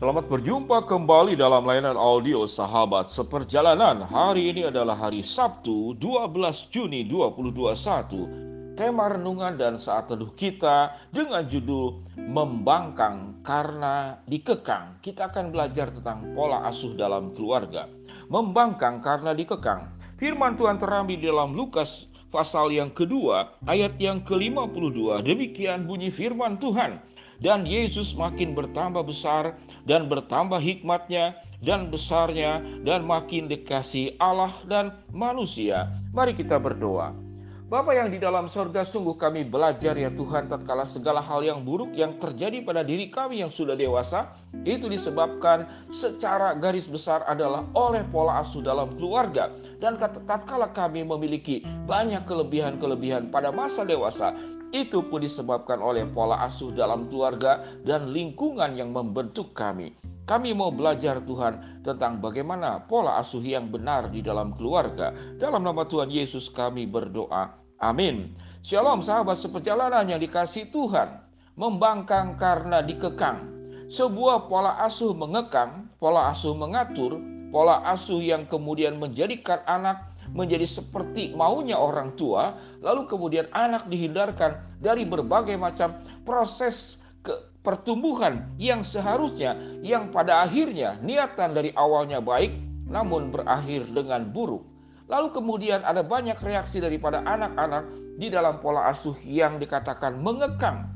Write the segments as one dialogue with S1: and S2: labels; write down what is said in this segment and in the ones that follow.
S1: Selamat berjumpa kembali dalam layanan audio sahabat seperjalanan. Hari ini adalah hari Sabtu 12 Juni 2021. Tema renungan dan saat teduh kita dengan judul Membangkang karena dikekang. Kita akan belajar tentang pola asuh dalam keluarga. Membangkang karena dikekang. Firman Tuhan terambil dalam Lukas pasal yang kedua ayat yang ke-52. Demikian bunyi firman Tuhan dan Yesus makin bertambah besar dan bertambah hikmatnya dan besarnya dan makin dikasih Allah dan manusia. Mari kita berdoa. Bapa yang di dalam sorga sungguh kami belajar ya Tuhan tatkala segala hal yang buruk yang terjadi pada diri kami yang sudah dewasa itu disebabkan secara garis besar adalah oleh pola asuh dalam keluarga dan tatkala kami memiliki banyak kelebihan-kelebihan pada masa dewasa itu pun disebabkan oleh pola asuh dalam keluarga dan lingkungan yang membentuk kami. Kami mau belajar Tuhan tentang bagaimana pola asuh yang benar di dalam keluarga. Dalam nama Tuhan Yesus kami berdoa. Amin. Shalom sahabat seperjalanan yang dikasih Tuhan. Membangkang karena dikekang. Sebuah pola asuh mengekang, pola asuh mengatur, pola asuh yang kemudian menjadikan anak menjadi seperti maunya orang tua, lalu kemudian anak dihindarkan dari berbagai macam proses ke pertumbuhan yang seharusnya yang pada akhirnya niatan dari awalnya baik namun berakhir dengan buruk. Lalu kemudian ada banyak reaksi daripada anak-anak di dalam pola asuh yang dikatakan mengekang.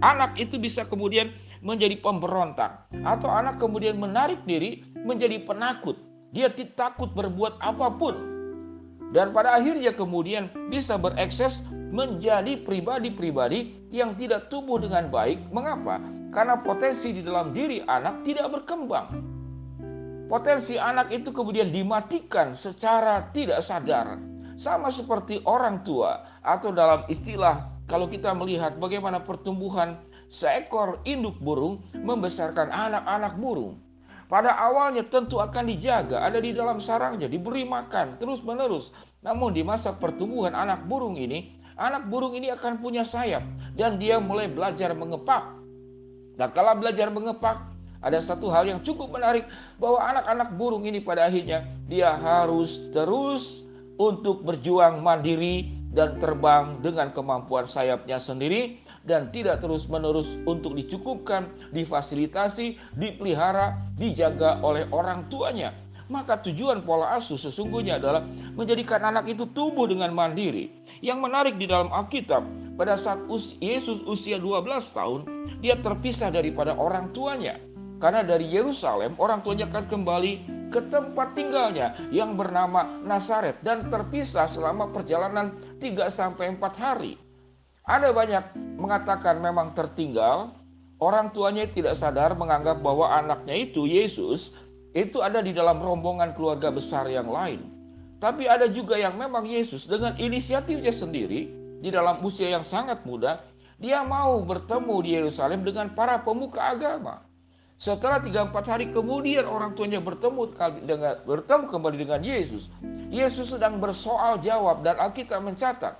S1: Anak itu bisa kemudian menjadi pemberontak atau anak kemudian menarik diri menjadi penakut. Dia takut berbuat apa pun dan pada akhirnya kemudian bisa berekses menjadi pribadi-pribadi yang tidak tumbuh dengan baik. Mengapa? Karena potensi di dalam diri anak tidak berkembang. Potensi anak itu kemudian dimatikan secara tidak sadar. Sama seperti orang tua atau dalam istilah kalau kita melihat bagaimana pertumbuhan seekor induk burung membesarkan anak-anak burung. Pada awalnya tentu akan dijaga, ada di dalam sarangnya, diberi makan terus-menerus. Namun di masa pertumbuhan anak burung ini, anak burung ini akan punya sayap dan dia mulai belajar mengepak. Dan kalau belajar mengepak, ada satu hal yang cukup menarik bahwa anak-anak burung ini pada akhirnya dia harus terus untuk berjuang mandiri dan terbang dengan kemampuan sayapnya sendiri dan tidak terus-menerus untuk dicukupkan, difasilitasi, dipelihara, dijaga oleh orang tuanya. Maka tujuan pola asuh sesungguhnya adalah menjadikan anak itu tumbuh dengan mandiri. Yang menarik di dalam Alkitab, pada saat Yesus usia 12 tahun, dia terpisah daripada orang tuanya. Karena dari Yerusalem, orang tuanya akan kembali ke tempat tinggalnya yang bernama Nazaret dan terpisah selama perjalanan 3 sampai 4 hari. Ada banyak mengatakan memang tertinggal, orang tuanya tidak sadar menganggap bahwa anaknya itu Yesus itu ada di dalam rombongan keluarga besar yang lain. Tapi ada juga yang memang Yesus dengan inisiatifnya sendiri di dalam usia yang sangat muda, dia mau bertemu di Yerusalem dengan para pemuka agama. Setelah tiga empat hari kemudian orang tuanya bertemu dengan bertemu kembali dengan Yesus. Yesus sedang bersoal jawab dan Alkitab mencatat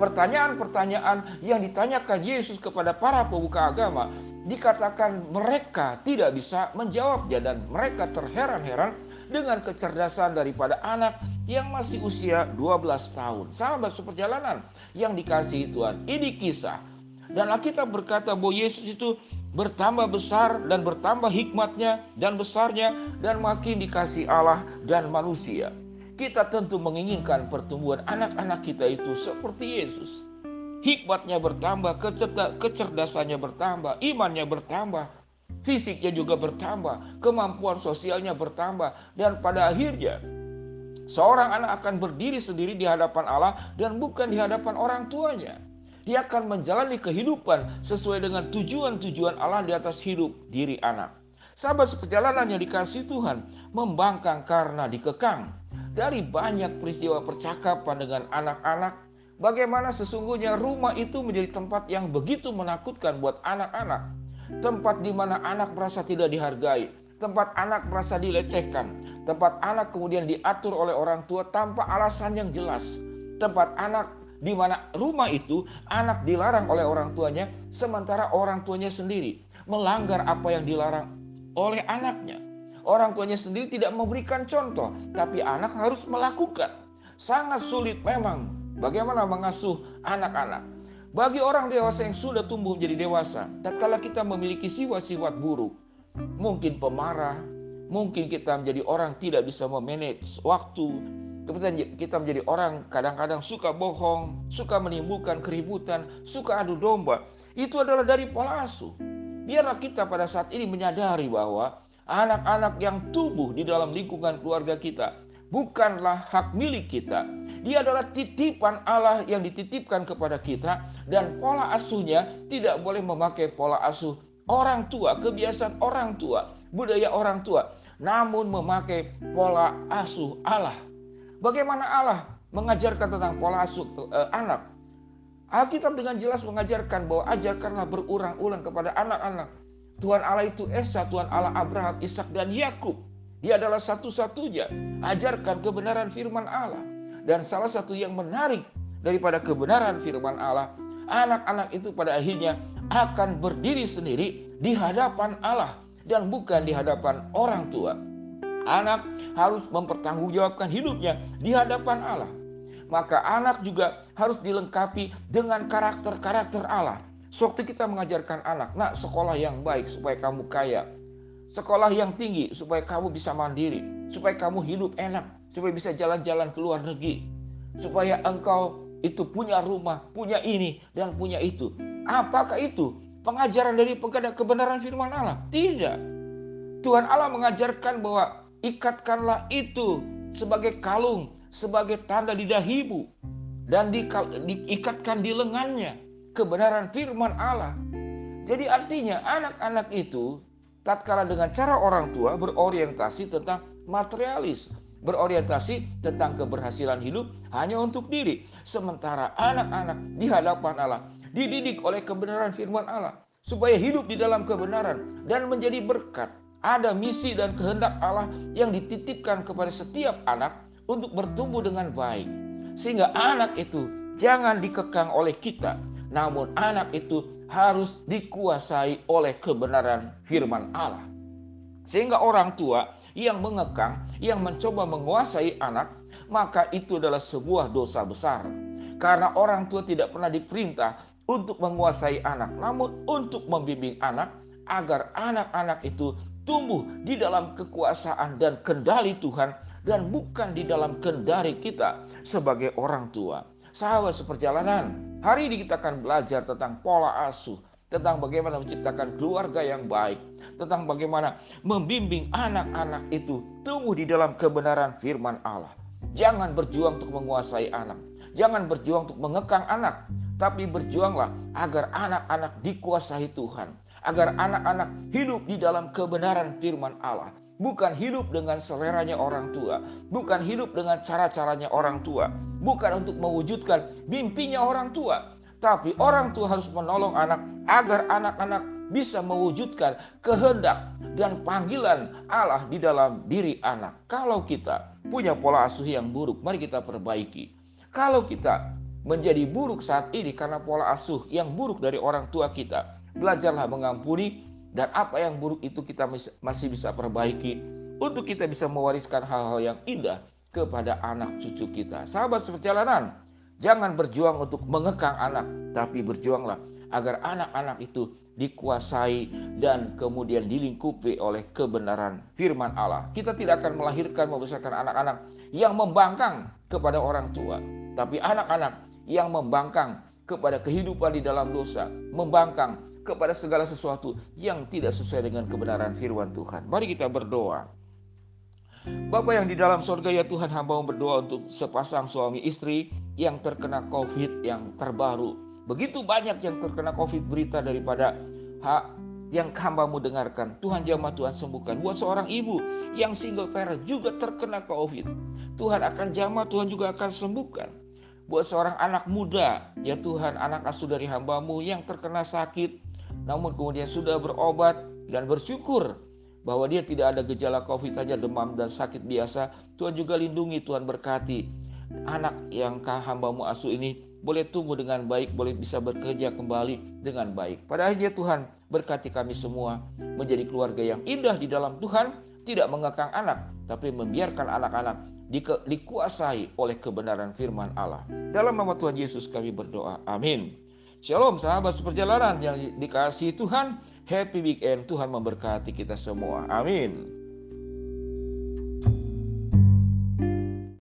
S1: pertanyaan-pertanyaan yang ditanyakan Yesus kepada para pemuka agama dikatakan mereka tidak bisa menjawabnya dan mereka terheran-heran dengan kecerdasan daripada anak yang masih usia 12 tahun. Sahabat seperjalanan yang dikasihi Tuhan. Ini kisah. Dan Alkitab berkata bahwa Yesus itu bertambah besar dan bertambah hikmatnya dan besarnya dan makin dikasih Allah dan manusia. Kita tentu menginginkan pertumbuhan anak-anak kita itu seperti Yesus. Hikmatnya bertambah, kecerdasannya bertambah, imannya bertambah, fisiknya juga bertambah, kemampuan sosialnya bertambah, dan pada akhirnya seorang anak akan berdiri sendiri di hadapan Allah dan bukan di hadapan orang tuanya. Dia akan menjalani kehidupan sesuai dengan tujuan-tujuan Allah di atas hidup diri anak. Sahabat seperjalanan yang dikasih Tuhan membangkang karena dikekang dari banyak peristiwa percakapan dengan anak-anak, bagaimana sesungguhnya rumah itu menjadi tempat yang begitu menakutkan buat anak-anak. Tempat di mana anak merasa tidak dihargai, tempat anak merasa dilecehkan, tempat anak kemudian diatur oleh orang tua tanpa alasan yang jelas, tempat anak di mana rumah itu anak dilarang oleh orang tuanya, sementara orang tuanya sendiri melanggar apa yang dilarang oleh anaknya. Orang tuanya sendiri tidak memberikan contoh, tapi anak harus melakukan. Sangat sulit memang bagaimana mengasuh anak-anak. Bagi orang dewasa yang sudah tumbuh menjadi dewasa, tatkala kita memiliki sifat-sifat buruk, mungkin pemarah, mungkin kita menjadi orang tidak bisa memanage waktu, kemudian kita menjadi orang kadang-kadang suka bohong, suka menimbulkan keributan, suka adu domba. Itu adalah dari pola asuh. Biarlah kita pada saat ini menyadari bahwa anak-anak yang tumbuh di dalam lingkungan keluarga kita bukanlah hak milik kita. Dia adalah titipan Allah yang dititipkan kepada kita dan pola asuhnya tidak boleh memakai pola asuh orang tua, kebiasaan orang tua, budaya orang tua, namun memakai pola asuh Allah. Bagaimana Allah mengajarkan tentang pola asuh eh, anak? Alkitab dengan jelas mengajarkan bahwa ajarkanlah berulang-ulang kepada anak-anak. Tuhan Allah itu Esa, Tuhan Allah Abraham, Ishak dan Yakub. Dia adalah satu-satunya. Ajarkan kebenaran firman Allah. Dan salah satu yang menarik daripada kebenaran firman Allah, anak-anak itu pada akhirnya akan berdiri sendiri di hadapan Allah dan bukan di hadapan orang tua. Anak harus mempertanggungjawabkan hidupnya di hadapan Allah maka anak juga harus dilengkapi dengan karakter-karakter Allah. Sewaktu kita mengajarkan anak, nak sekolah yang baik supaya kamu kaya. Sekolah yang tinggi supaya kamu bisa mandiri. Supaya kamu hidup enak. Supaya bisa jalan-jalan ke luar negeri. Supaya engkau itu punya rumah, punya ini, dan punya itu. Apakah itu? Pengajaran dari kebenaran firman Allah? Tidak. Tuhan Allah mengajarkan bahwa ikatkanlah itu sebagai kalung sebagai tanda di dahimu dan di, diikatkan di lengannya kebenaran firman Allah. Jadi artinya anak-anak itu tatkala dengan cara orang tua berorientasi tentang materialis, berorientasi tentang keberhasilan hidup hanya untuk diri. Sementara anak-anak di hadapan Allah dididik oleh kebenaran firman Allah supaya hidup di dalam kebenaran dan menjadi berkat. Ada misi dan kehendak Allah yang dititipkan kepada setiap anak untuk bertumbuh dengan baik. Sehingga anak itu jangan dikekang oleh kita, namun anak itu harus dikuasai oleh kebenaran firman Allah. Sehingga orang tua yang mengekang, yang mencoba menguasai anak, maka itu adalah sebuah dosa besar. Karena orang tua tidak pernah diperintah untuk menguasai anak, namun untuk membimbing anak agar anak-anak itu tumbuh di dalam kekuasaan dan kendali Tuhan dan bukan di dalam kendari kita sebagai orang tua. Sahabat seperjalanan, hari ini kita akan belajar tentang pola asuh, tentang bagaimana menciptakan keluarga yang baik, tentang bagaimana membimbing anak-anak itu tumbuh di dalam kebenaran firman Allah. Jangan berjuang untuk menguasai anak, jangan berjuang untuk mengekang anak, tapi berjuanglah agar anak-anak dikuasai Tuhan, agar anak-anak hidup di dalam kebenaran firman Allah bukan hidup dengan seleranya orang tua, bukan hidup dengan cara-caranya orang tua, bukan untuk mewujudkan mimpinya orang tua, tapi orang tua harus menolong anak agar anak-anak bisa mewujudkan kehendak dan panggilan Allah di dalam diri anak. Kalau kita punya pola asuh yang buruk, mari kita perbaiki. Kalau kita menjadi buruk saat ini karena pola asuh yang buruk dari orang tua kita, belajarlah mengampuni dan apa yang buruk itu kita masih bisa perbaiki untuk kita bisa mewariskan hal-hal yang indah kepada anak cucu kita. Sahabat seperjalanan, jangan berjuang untuk mengekang anak, tapi berjuanglah agar anak-anak itu dikuasai dan kemudian dilingkupi oleh kebenaran firman Allah. Kita tidak akan melahirkan membesarkan anak-anak yang membangkang kepada orang tua, tapi anak-anak yang membangkang kepada kehidupan di dalam dosa, membangkang kepada segala sesuatu yang tidak sesuai dengan kebenaran firman Tuhan. Mari kita berdoa. Bapak yang di dalam sorga ya Tuhan hamba berdoa untuk sepasang suami istri yang terkena COVID yang terbaru. Begitu banyak yang terkena COVID berita daripada hak yang hambamu dengarkan. Tuhan jamah Tuhan sembuhkan. Buat seorang ibu yang single parent juga terkena COVID. Tuhan akan jamah, Tuhan juga akan sembuhkan. Buat seorang anak muda, ya Tuhan anak asuh dari hambamu yang terkena sakit, namun kemudian sudah berobat dan bersyukur bahwa dia tidak ada gejala COVID saja demam dan sakit biasa. Tuhan juga lindungi, Tuhan berkati anak yang hambamu asuh ini boleh tumbuh dengan baik, boleh bisa bekerja kembali dengan baik. Pada akhirnya Tuhan berkati kami semua menjadi keluarga yang indah di dalam Tuhan, tidak mengekang anak, tapi membiarkan anak-anak dikuasai oleh kebenaran firman Allah. Dalam nama Tuhan Yesus kami berdoa. Amin. Shalom sahabat seperjalanan yang dikasihi Tuhan. Happy weekend. Tuhan memberkati kita semua. Amin.